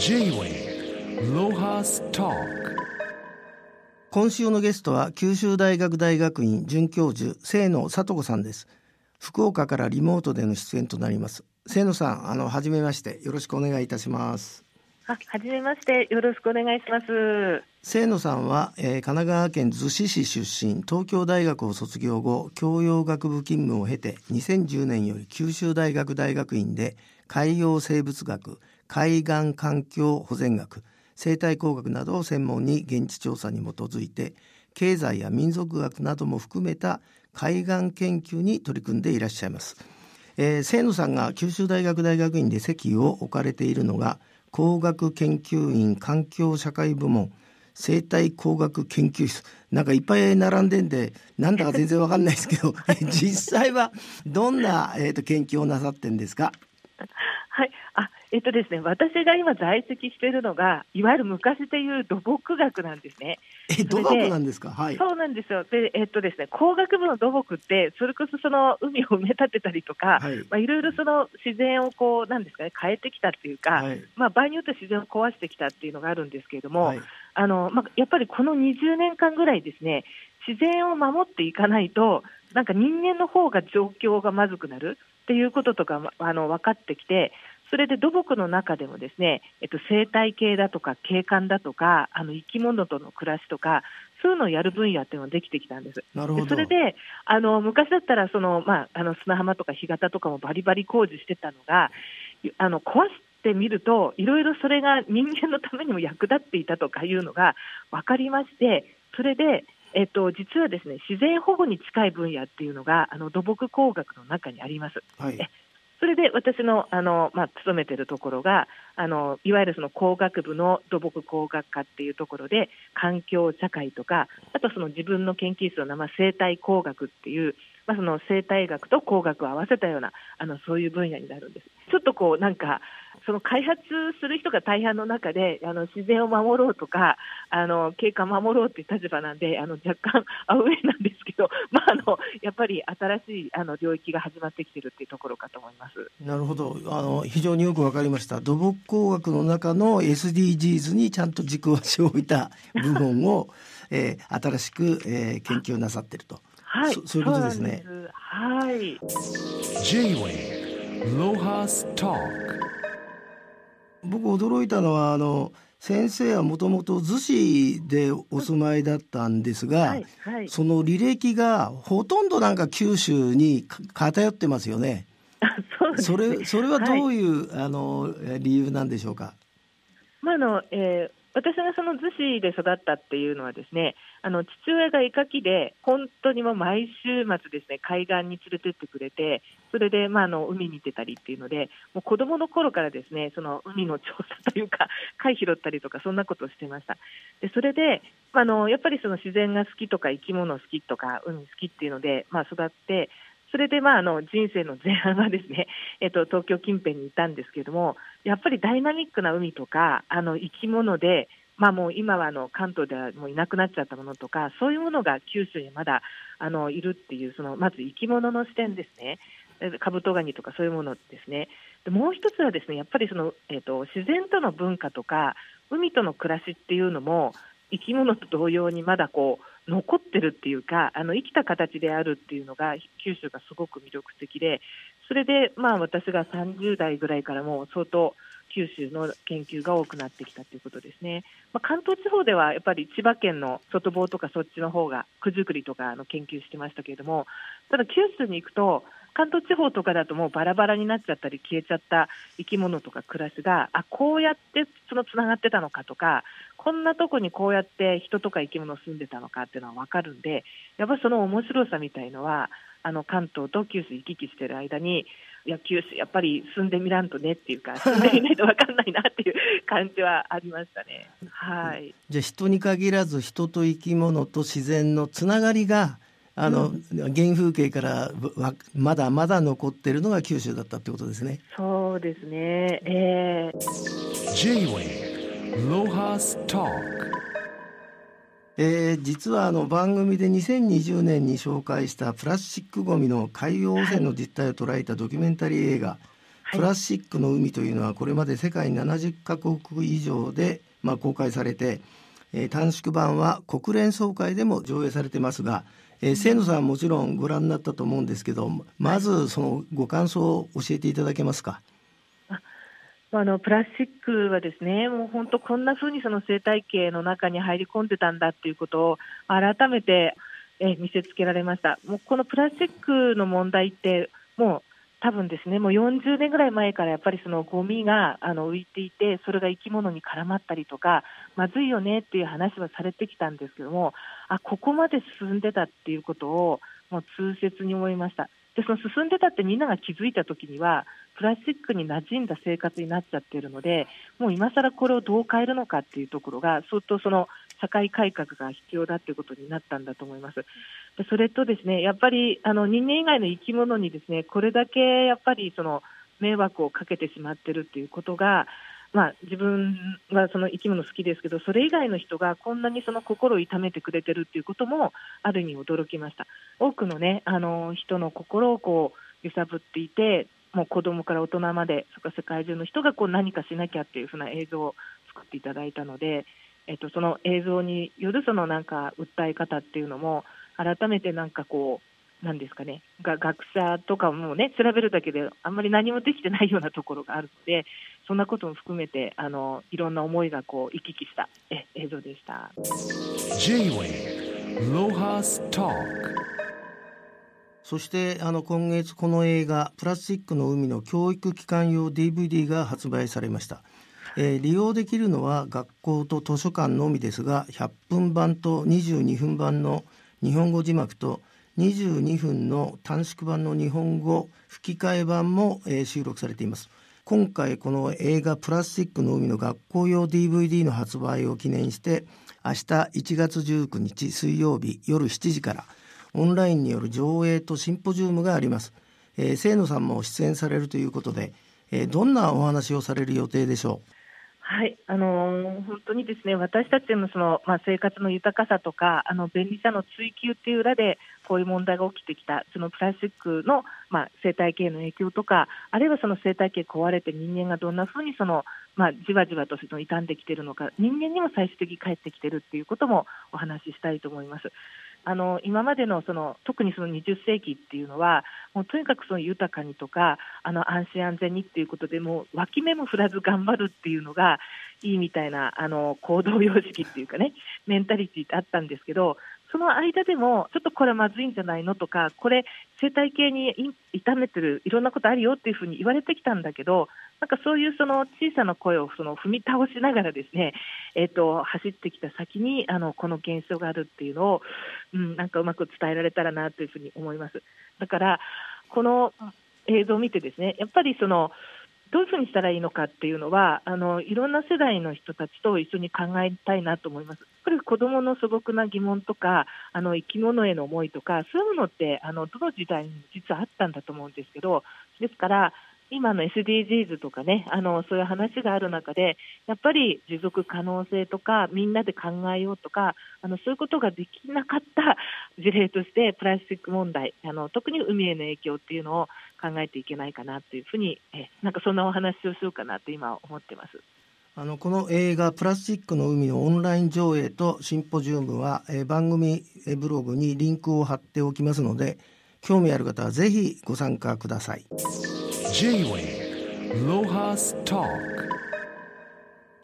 J-Way ロハスト今週のゲストは九州大学大学院准教授清野聡子さんです。福岡からリモートでの出演となります。清野さんあの初めましてよろしくお願いいたします。ははじめましてよろしくお願いします。清野さんは、えー神奈川県逗子市出身東京大学を卒業後教養学部勤務を経て2010年より九州大学大学院で海洋生物学海岸環境保全学生態工学などを専門に現地調査に基づいて経済や民族学なども含めた海岸研究に取り組んでいらっしゃいます。えー、清野さんが九州大学大学院で席を置かれているのが工学研究院環境社会部門生態工学研究室なんかいっぱい並んでんでなんだか全然わかんないですけど 実際はどんな、えー、と研究をなさってんですか？はい。あえっとですね私が今在籍しているのがいわゆる昔でいう土木学なんですね。え土木なんですか？はい。そうなんですよ。でえっとですね工学部の土木ってそれこそその海を埋め立てたりとか、はい。まあいろいろその自然をこうなんですかね変えてきたっていうか、はい。まあ場合によっては自然を壊してきたっていうのがあるんですけれども、はい。あのまあ、やっぱりこの20年間ぐらいですね、自然を守っていかないと、なんか人間の方が状況がまずくなるっていうこととかまあの分かってきて、それで土木の中でもですね、えっと、生態系だとか景観だとか、あの生き物との暮らしとか、そういうのをやる分野っていうのができてきたんです。なるほどでそれであの昔だったらその、まあ、あの砂浜とか干潟とかもバリバリ工事してたのがあの壊してみるといろいろそれが人間のためにも役立っていたとかいうのが分かりましてそれで、えっと、実はですね自然保護に近い分野っていうのがあの土木工学の中にあります。はいえそれで私のあの、まあ、勤めてるところがあのいわゆるその工学部の土木工学科っていうところで環境社会とかあとその自分の研究室の名前生態工学っていう、まあ、その生態学と工学を合わせたようなあのそういう分野になるんです。ちょっとこうなんかその開発する人が大半の中であの自然を守ろうとかあの景観を守ろうという立場なんであの若干 アウェーなんですど、まあ、あのやっぱり新しいあの領域が始まってきてるっていうところかと思います。なるほど。あの非常によくわかりました。土木工学の中の SDGs にちゃんと軸足を置いた部門を、えー新しく、えー研究なさってると。はい、そそういうことですね。す。はい。J-Way ロハスト僕驚いたのはあの先生はもともと逗子でお住まいだったんですが、はい、はい。その履歴がほとんどなんか九州にか偏ってますよね。そねれそれはどいういう、あの理由なんでしょうか？まああのえー私がその逗子で育ったっていうのはですねあの父親が絵描きで本当にもう毎週末ですね海岸に連れてってくれてそれでまああの海見てたりっていうのでもう子供の頃からですねその海の調査というか 貝拾ったりとかそんなことをしてました。でそれで、まあ、あのやっぱりその自然が好きとか生き物好きとか海好きっていうので、まあ、育ってそれでまああの人生の前半はですね、えっと、東京近辺にいたんですけれども、やっぱりダイナミックな海とか、あの生き物で、まあ、もう今はあの関東ではもういなくなっちゃったものとか、そういうものが九州にまだあのいるっていう、そのまず生き物の視点ですね、カブトガニとかそういうものですね。でもう一つはですね、やっぱりその、えっと自然との文化とか、海との暮らしっていうのも、生き物と同様にまだこう残ってるっていうかあの生きた形であるっていうのが九州がすごく魅力的でそれでまあ私が30代ぐらいからもう相当九州の研究が多くなってきたということですね、まあ、関東地方ではやっぱり千葉県の外房とかそっちの方が九十九里とかの研究してましたけれどもただ九州に行くと関東地方とかだともうバラバラになっちゃったり消えちゃった生き物とか暮らしがあこうやってそのつながってたのかとかこんなとこにこうやって人とか生き物住んでたのかっていうのは分かるんでやっぱりその面白さみたいのはあの関東と九州行き来してる間にいや九州やっぱり住んでみらんとねっていうか 住んでみないと分かんないなっていう感じはありましたね。はいじゃあ人に限らず人と生き物と自然のつながりがあの、原風景からわまだまだ残ってるのが九州だったってことですね。そうですね、えー J-Way ロハストえー実はあの番組で2020年に紹介したプラスチックごみの海洋汚染の実態を捉えたドキュメンタリー映画、プラスチックの海というのはこれまで世界70カ国以上で、まあ、公開されて、えー、短縮版は国連総会でも上映されてますが、えー、清野さんはもちろんご覧になったと思うんですけどまずそのご感想を教えていただけますか？あのプラスチックはですねもう本当こんなふうにその生態系の中に入り込んでたんだっていうことを改めてえ見せつけられました。もうこのプラスチックの問題ってもう多分ですねもう40年ぐらい前からやっぱりそのゴミがあの浮いていてそれが生き物に絡まったりとかまずいよねっていう話はされてきたんですけどもあここまで進んでたっていうことをもう痛切に思いました。でその進んでたってみんなが気づいたときにはプラスチックに馴染んだ生活になっちゃってるのでもう今更これをどう変えるのかっていうところが相当その社会改革が必要だということになったんだと思います。でそれとですねやっぱりあの人間以外の生き物にですねこれだけやっぱりその迷惑をかけてしまっているということがまあ、自分はその生き物好きですけどそれ以外の人がこんなにその心を痛めてくれてるっていうこともある意味驚きました。多くの,、ね、あの人の心をこう揺さぶっていてもう子供から大人までそか世界中の人がこう何かしなきゃっていうふうな映像を作っていただいたので、えっと、その映像によるそのなんか訴え方っていうのも改めてなんかこうなんですかね、が学者とかもね、調べるだけであんまり何もできてないようなところがあるので、そんなことも含めて、あのいろんな思いがこう行き来したえ映像でした。そしてあの今月この映画「プラスチックの海」の教育機関用 DVD が発売されました、えー、利用できるのは学校と図書館のみですが100分版と22分版の日本語字幕と22分の短縮版の日本語吹き替え版も、えー、収録されています。今回この映画「プラスチックの海」の学校用 DVD の発売を記念して明日1月19日水曜日夜7時からオンラインによる上映とシンポジウムがあります、えー、清野さんも出演されるということで、えー、どんなお話をされる予定でしょう？はい、あのー、本当にですね私たちのその、まあ、生活の豊かさとかあの便利さの追求っていう裏でこういう問題が起きてきたそのプラスチックの、まあ、生態系の影響とかあるいはその生態系壊れて人間がどんなふうにその、まあ、じわじわとその傷んできているのか人間にも最終的に返ってきているっていうこともお話ししたいと思います。あの今までのその特にその20世紀っていうのはもうとにかくその豊かにとかあの安心安全にっていうことでもう脇目も振らず頑張るっていうのがいいみたいなあの行動様式っていうかねメンタリティーってあったんですけどその間でもちょっとこれまずいんじゃないのとかこれ生態系に痛めてるいろんなことあるよっていうふうに言われてきたんだけどなんかそういうその小さな声をその踏み倒しながらですね、えーと、走ってきた先にあのこの現象があるっていうのを、うん、なんかうまく伝えられたらなというふうに思います。だからこの映像を見てですねやっぱりそのどういうふうにしたらいいのかっていうのはあのいろんな世代の人たちと一緒に考えたいなと思います。やっぱり子どもの素朴な疑問とかあの生き物への思いとかそういうものってあのどの時代に実はあったんだと思うんですけどですから今の SDGs とかねあのそういう話がある中でやっぱり持続可能性とかみんなで考えようとかあのそういうことができなかった 事例としてプラスチック問題あの特に海への影響っていうのを考えていけないかなというふうにえなんかそんなお話をしようかなと今思ってます。あのこの映画「プラスチックの海」のオンライン上映とシンポジウムは、え番組ブログにリンクを貼っておきますので興味ある方はぜひご参加ください。J-Way ロハスタ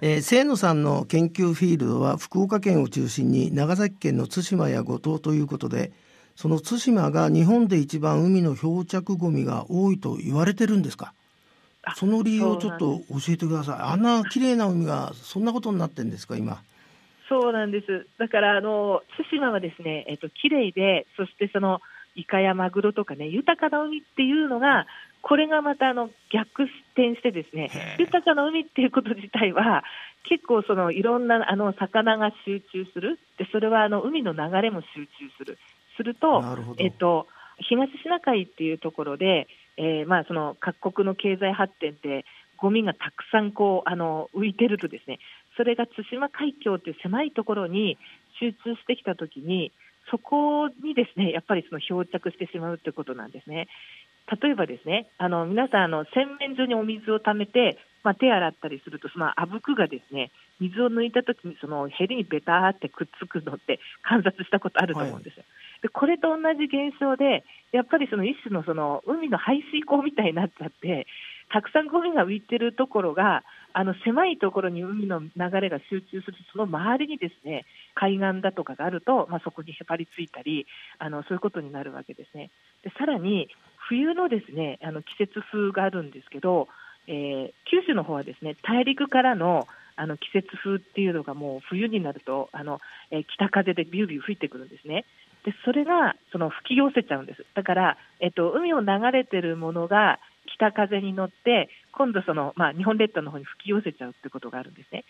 えー、清野さんの研究フィールドは福岡県を中心に長崎県の対馬や五島ということでその対馬が日本で一番海の漂着ごみが多いと言われてるんですか？その理由をちょっと教えてください。あんな綺麗な海がそんなことになってんですか今？そうなんです。だからあの対馬はですねえっと綺麗でそしてそのイカやマグロとかね豊かな海っていうのがこれがまたあの逆転してですね豊かな海っていうこと自体は結構そのいろんなあの魚が集中する。でそれはあの海の流れも集中する。するとえっと東シナ海っていうところで、えー、まあその各国の経済発展でゴミがたくさんこうあの浮いてるとですねそれが対馬海峡っていう狭いところに集中してきたときにそこにですねやっぱりその漂着してしまうということなんですね。例えばですね、あの皆さんあの、洗面所にお水をためて、まあ、手洗ったりすると、そのあぶくがですね、水を抜いたときに、そのヘリにベターってくっつくのって観察したことあると思うんですよ。はい、でこれと同じ現象で、やっぱりその一種のその海の排水溝みたいになっちゃって、たくさんゴミが浮いてるところが、あの狭いところに海の流れが集中するその周りにですね海岸だとかがあると、まあ、そこにへばりついたりあのそういうことになるわけですね。でさらに冬のですねあの季節風があるんですけど、えー、九州の方はですね大陸からのあの季節風っていうのがもう冬になるとあの、えー、北風でビュービュー吹いてくるんですね。でそれがその吹き寄せちゃうんです。だから、えっと、海を流れてるものが北風に乗って、今度その、まあ、日本列島の方に吹き寄せちゃうってことがあるんですね。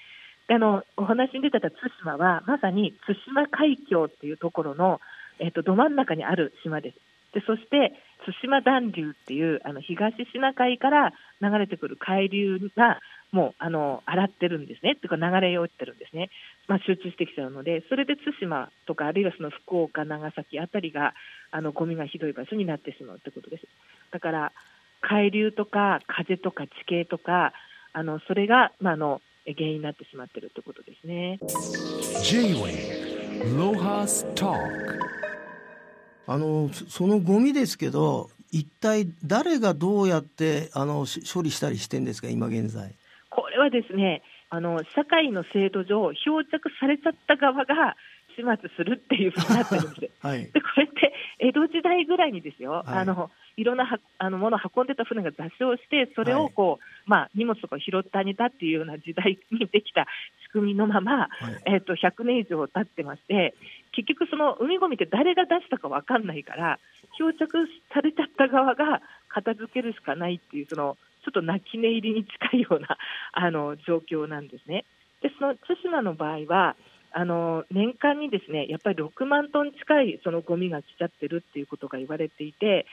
であのお話に出てた対馬は、まさに対馬海峡っていうところの、えっと、ど真ん中にある島です。でそして対馬暖流っていうあの東シナ海から流れてくる海流がもうあの洗ってるんですね、っていうか流れ落ちてるんですね、まあ、集中してきちゃうので、それで対馬とか、あるいはその福岡、長崎あたりがあのゴミがひどい場所になってしまうということです。だから海流とか風とか地形とか、あのそれが、まあ、の原因になってしまってるということですね。あのそのゴミですけど一体誰がどうやってあの処理したりしてんですか今現在？これはですねあの社会の制度上漂着されちゃった側が始末するっていうふうになってるんです、はい、でこれって江戸時代ぐらいにですよ、はい、あのいろんなはあのものを運んでた船が座礁して、それをこう、はい、まあ、荷物とか拾ってあげたっていうような時代にできた仕組みのまま、はい、えー、と100年以上経ってまして、結局、その海ごみって誰が出したか分かんないから、漂着されちゃった側が片付けるしかないっていう、そのちょっと泣き寝入りに近いような あの状況なんですね。でその対馬の場合はあの年間にですねやっぱり6万トン近いそのゴミが来ちゃってるっていうことが言われていて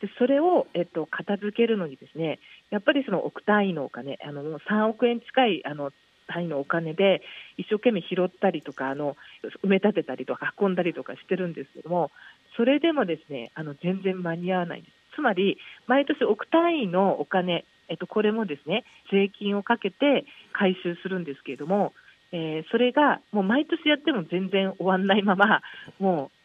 でそれを、えっと、片付けるのにですねやっぱりその億単位のお金あの3億円近いあの単位のお金で一生懸命拾ったりとかあの埋め立てたりとか運んだりとかしてるんですけどもそれでもですねあの全然間に合わないんです。つまり毎年億単位のお金、えっと、これもですね税金をかけて回収するんですけれども、えー、それがもう毎年やっても全然終わらないままもう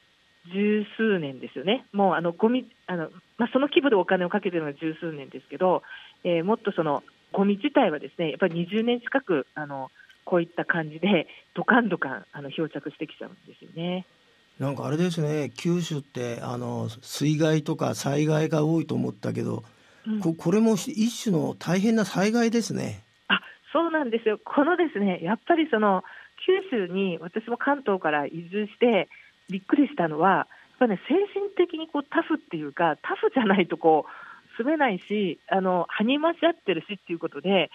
十数年ですよね、もうあのゴミあの、まあ、その規模でお金をかけてるのは十数年ですけど、えー、もっとそのゴミ自体はですねやっぱり20年近くあのこういった感じで、ドカンドカンあの漂着してきちゃうんですよね。なんかあれですね、九州ってあの水害とか災害が多いと思ったけど、うん、ここれも一種の大変な災害ですね。あそうなんですよ、このですねやっぱりその九州に私も関東から移住して、びっくりしたのは、やっぱね、精神的にこうタフっていうか、タフじゃないとこう住めないし、あの励まし合ってるしっていうことで、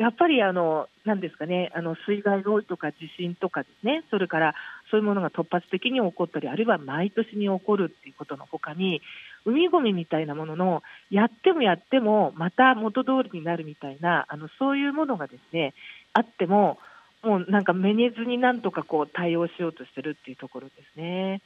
やっぱりあの、なんですかね、あの水害が多いとか地震とかですね、それからそういうものが突発的に起こったり、あるいは毎年に起こるっていうことのほかに、海ごみみたいなものの、やってもやっても、また元通りになるみたいな、あのそういうものがですね、あっても、もうなんかめげずになんとかこう対応しようとしてるっていうところですね。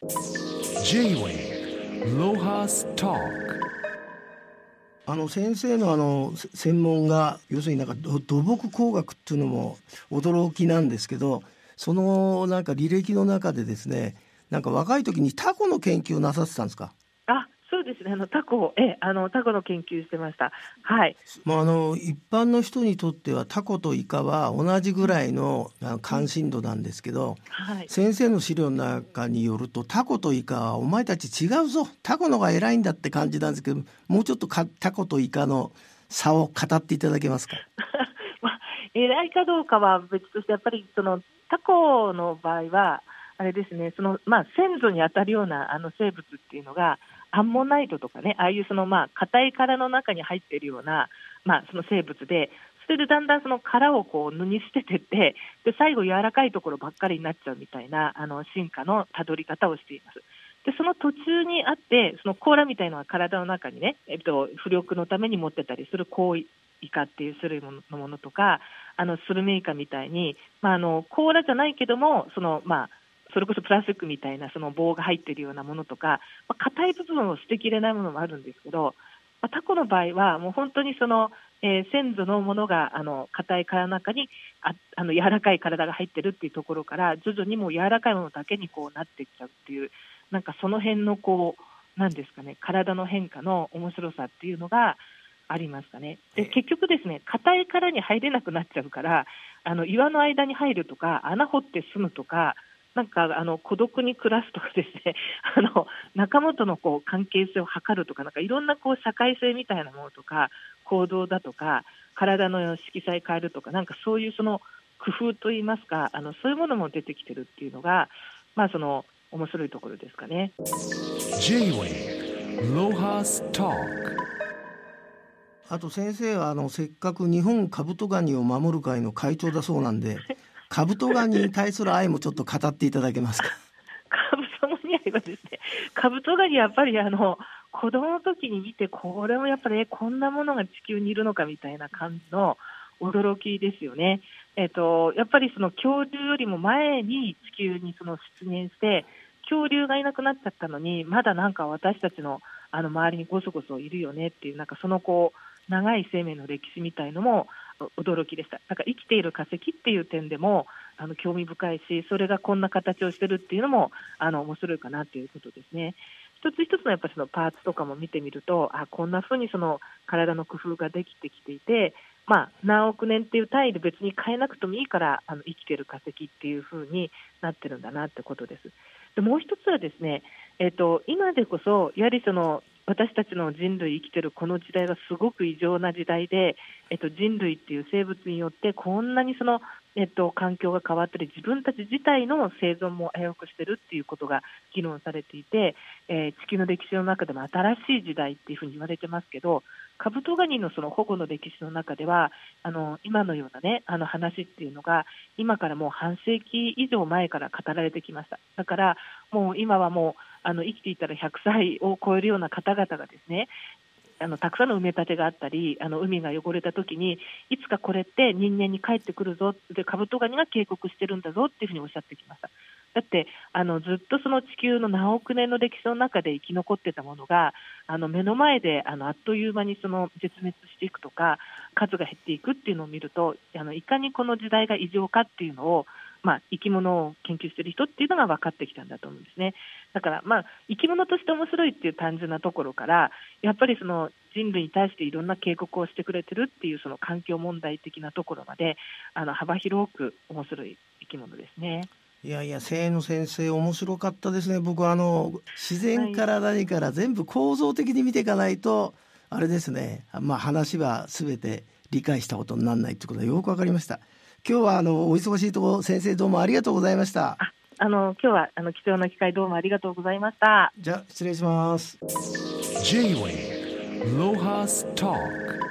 あの先生のあの専門が要するになんか土木工学っていうのも驚きなんですけどそのなんか履歴の中でですねなんか若い時にタコの研究をなさってたんですか？そうですね、あのタコ、え、あのタコの研究してました。はい。まあ、あの一般の人にとってはタコとイカは同じぐらいの関心度なんですけど、はい、先生の資料の中によるとタコとイカはお前たち違うぞ、タコのが偉いんだって感じなんですけど、もうちょっとかタコとイカの差を語っていただけますか？まあ、偉いかどうかは別としてやっぱりそのタコの場合はあれですね、そのまあ先祖に当たるようなあの生物っていうのがアンモナイトとかね、ああいうそのまあ硬い殻の中に入っているような、まあ、その生物で、それでだんだんその殻をこう脱ぎ捨ててって、で最後、柔らかいところばっかりになっちゃうみたいなあの進化のたどり方をしています。でその途中にあって、その甲羅みたいなのが体の中にね、えっと、浮力のために持ってたりするコイカっていう種類のものとか、あのスルメイカみたいに、まあ、あの甲羅じゃないけども、そのまあ、それこそプラスチックみたいなその棒が入っているようなものとか、まあ、硬い部分を捨てきれないものもあるんですけど、あ、タコの場合はもう本当にその、えー先祖のものがあの硬い体の中にああの柔らかい体が入ってるっていうところから徐々にもう柔らかいものだけにこうなっていっちゃうっていうなんかその辺のこうなんですかね体の変化の面白さっていうのがありますかね。で結局ですね硬い殻に入れなくなっちゃうからあの岩の間に入るとか穴掘って住むとかなんかあの孤独に暮らすとかですね あの仲間とのこう関係性を図るとかなんかいろんなこう社会性みたいなものとか行動だとか体の色彩変えるとかなんかそういうその工夫といいますかあのそういうものも出てきてるっていうのがまあその面白いところですかね。J-Way Lohas Talk あと先生はあのせっかく日本カブトガニを守る会の会長だそうなんで カブトガニに対する愛もちょっと語っていただけますか？カブトガニ愛はですね、カブトガニやっぱりあの子供の時に見て、これもやっぱり、こんなものが地球にいるのかみたいな感じの驚きですよね。えっと、やっぱりその恐竜よりも前に地球にその出現して、恐竜がいなくなっちゃったのに、まだなんか私たちのあの周りにごそごそいるよねっていう、なんかそのこう長い生命の歴史みたいのも驚きでした。だから生きている化石っていう点でもあの興味深いし、それがこんな形をしてるっていうのもあの面白いかなということですね。一つ一つのやっぱそのパーツとかも見てみると、あこんな風にその体の工夫ができてきていて、まあ、何億年っていう単位で別に変えなくてもいいからあの生きてる化石っていう風になってるんだなってことです。でもう一つはですね、えっと今でこそやはりその私たちの人類生きてるこの時代がすごく異常な時代で、えっと、人類っていう生物によってこんなにその、えっと、環境が変わったり自分たち自体の生存も危うくしてるっていうことが議論されていて、えー地球の歴史の中でも新しい時代っていうふうに言われてますけどカブトガニのその保護の歴史の中ではあの今のような、ね、あの話っていうのが今からもう半世紀以上前から語られてきました。だからもう今はもうあの生きていたら100歳を超えるような方々がですねあのたくさんの埋め立てがあったりあの海が汚れた時にいつかこれって人間に帰ってくるぞでカブトガニが警告してるんだぞっていうふうにおっしゃってきました。だってあのずっとその地球の何億年の歴史の中で生き残ってたものがあの目の前であのあっという間にその絶滅していくとか数が減っていくっていうのを見るとあのいかにこの時代が異常かっていうのをまあ、生き物を研究している人っていうのが分かってきたんだと思うんですね。だから、まあ、生き物として面白いっていう単純なところから、やっぱりその人類に対していろんな警告をしてくれてるっていうその環境問題的なところまであの幅広く面白い生き物ですね。いやいや清野先生面白かったですね僕あの自然から何から全部構造的に見ていかないとあれですねまあ話は全て理解したことにならないってことがよくわかりました今日はあのお忙しいところ先生どうもありがとうございました。ああの今日はあの貴重な機会どうもありがとうございました。じゃあ失礼します。J-Way Lohas Talk